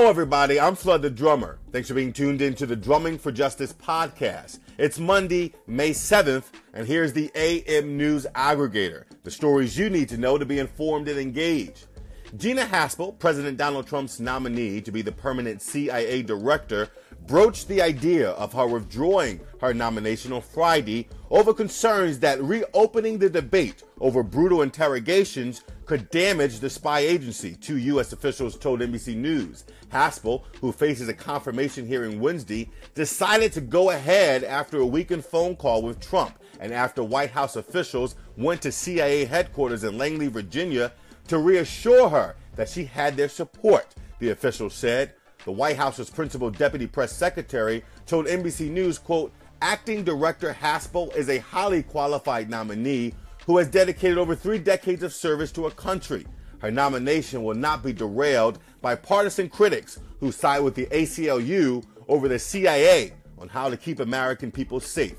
Hello, everybody. I'm Flood the Drummer. Thanks for being tuned in to the Drumming for Justice podcast. It's Monday, May 7th, and here's the AM News Aggregator the stories you need to know to be informed and engaged. Gina Haspel, President Donald Trump's nominee to be the permanent CIA director, broached the idea of her withdrawing her nomination on Friday over concerns that reopening the debate over brutal interrogations could damage the spy agency, two U.S. officials told NBC News. Haspel, who faces a confirmation hearing Wednesday, decided to go ahead after a weekend phone call with Trump and after White House officials went to CIA headquarters in Langley, Virginia to reassure her that she had their support, the official said. The White House's principal deputy press secretary told NBC News, quote, acting director Haspel is a highly qualified nominee who has dedicated over three decades of service to a country. Her nomination will not be derailed by partisan critics who side with the ACLU over the CIA on how to keep American people safe.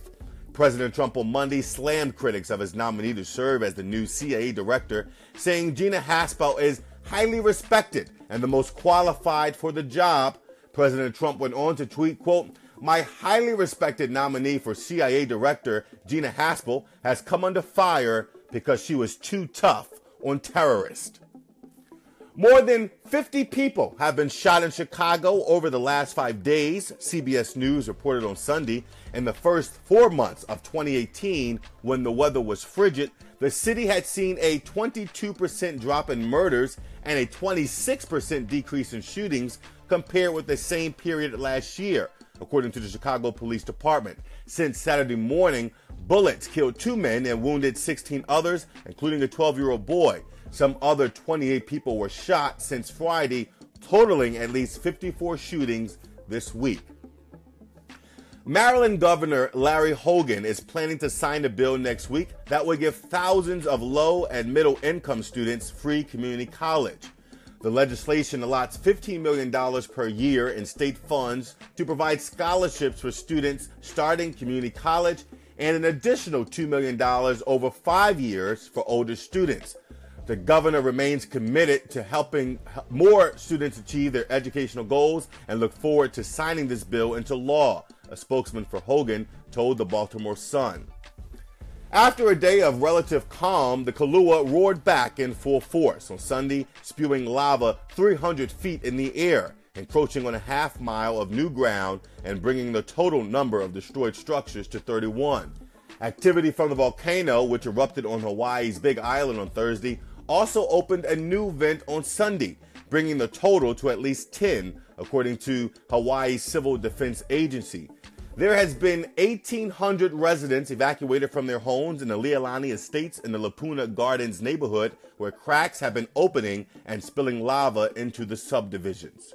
President Trump on Monday slammed critics of his nominee to serve as the new CIA director, saying Gina Haspel is highly respected and the most qualified for the job. President Trump went on to tweet, quote, my highly respected nominee for CIA director, Gina Haspel, has come under fire because she was too tough on terrorists. More than 50 people have been shot in Chicago over the last five days, CBS News reported on Sunday. In the first four months of 2018, when the weather was frigid, the city had seen a 22% drop in murders and a 26% decrease in shootings compared with the same period last year, according to the Chicago Police Department. Since Saturday morning, bullets killed two men and wounded 16 others, including a 12 year old boy. Some other 28 people were shot since Friday, totaling at least 54 shootings this week. Maryland Governor Larry Hogan is planning to sign a bill next week that would give thousands of low and middle income students free community college. The legislation allots $15 million per year in state funds to provide scholarships for students starting community college and an additional $2 million over five years for older students. The governor remains committed to helping more students achieve their educational goals and look forward to signing this bill into law, a spokesman for Hogan told the Baltimore Sun. After a day of relative calm, the Kilauea roared back in full force on Sunday, spewing lava 300 feet in the air, encroaching on a half mile of new ground and bringing the total number of destroyed structures to 31. Activity from the volcano, which erupted on Hawaii's Big Island on Thursday, also opened a new vent on Sunday, bringing the total to at least 10, according to Hawaii's Civil Defense Agency. There has been 1,800 residents evacuated from their homes in the Leilani Estates in the Lapuna Gardens neighborhood, where cracks have been opening and spilling lava into the subdivisions.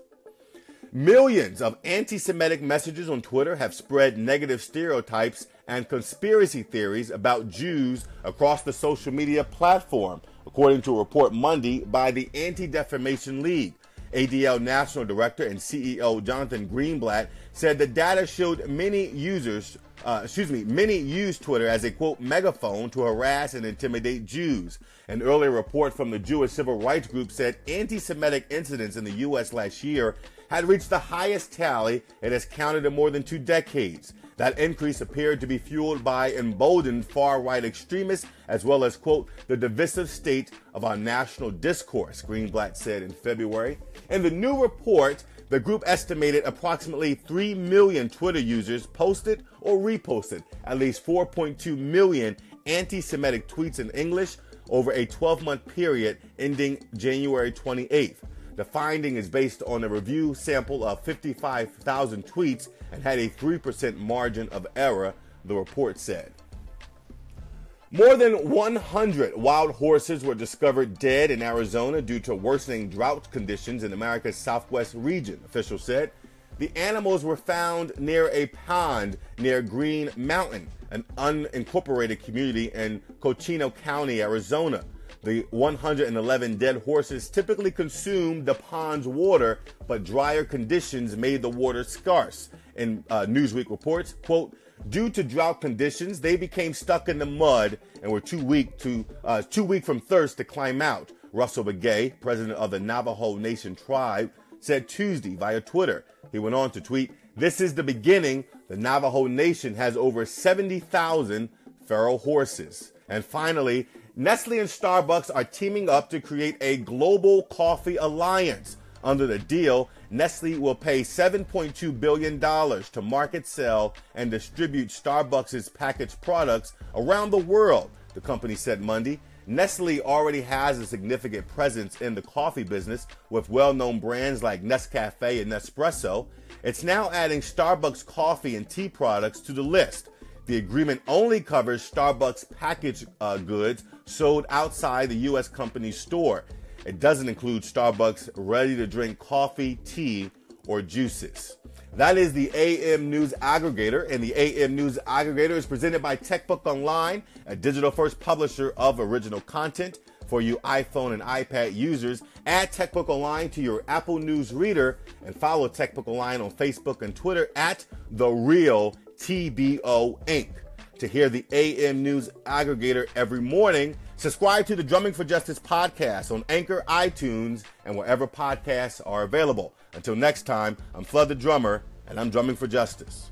Millions of anti Semitic messages on Twitter have spread negative stereotypes and conspiracy theories about Jews across the social media platform, according to a report Monday by the Anti Defamation League. ADL National Director and CEO Jonathan Greenblatt said the data showed many users, uh, excuse me, many used Twitter as a quote megaphone to harass and intimidate Jews. An earlier report from the Jewish civil rights group said anti-Semitic incidents in the U.S. last year had reached the highest tally it has counted in more than two decades. That increase appeared to be fueled by emboldened far right extremists, as well as, quote, the divisive state of our national discourse, Greenblatt said in February. In the new report, the group estimated approximately 3 million Twitter users posted or reposted at least 4.2 million anti Semitic tweets in English over a 12 month period ending January 28th. The finding is based on a review sample of 55,000 tweets and had a 3% margin of error, the report said. More than 100 wild horses were discovered dead in Arizona due to worsening drought conditions in America's southwest region, officials said. The animals were found near a pond near Green Mountain, an unincorporated community in Cochino County, Arizona. The 111 dead horses typically consumed the pond's water, but drier conditions made the water scarce. In uh, Newsweek reports, quote, due to drought conditions, they became stuck in the mud and were too weak to uh, too weak from thirst to climb out. Russell Begaye, president of the Navajo Nation tribe, said Tuesday via Twitter. He went on to tweet, This is the beginning. The Navajo Nation has over 70,000 feral horses. And finally, Nestle and Starbucks are teaming up to create a global coffee alliance. Under the deal, Nestle will pay $7.2 billion to market, sell, and distribute Starbucks' packaged products around the world, the company said Monday. Nestle already has a significant presence in the coffee business with well known brands like Nescafe and Nespresso. It's now adding Starbucks coffee and tea products to the list. The agreement only covers Starbucks packaged uh, goods sold outside the U.S. company's store. It doesn't include Starbucks ready to drink coffee, tea, or juices. That is the AM News Aggregator, and the AM News Aggregator is presented by TechBook Online, a digital first publisher of original content for you iPhone and iPad users. Add TechBook Online to your Apple News reader and follow TechBook Online on Facebook and Twitter at The Real TBO Inc. To hear the AM News Aggregator every morning, subscribe to the Drumming for Justice podcast on Anchor, iTunes, and wherever podcasts are available. Until next time, I'm Flood the Drummer, and I'm drumming for justice.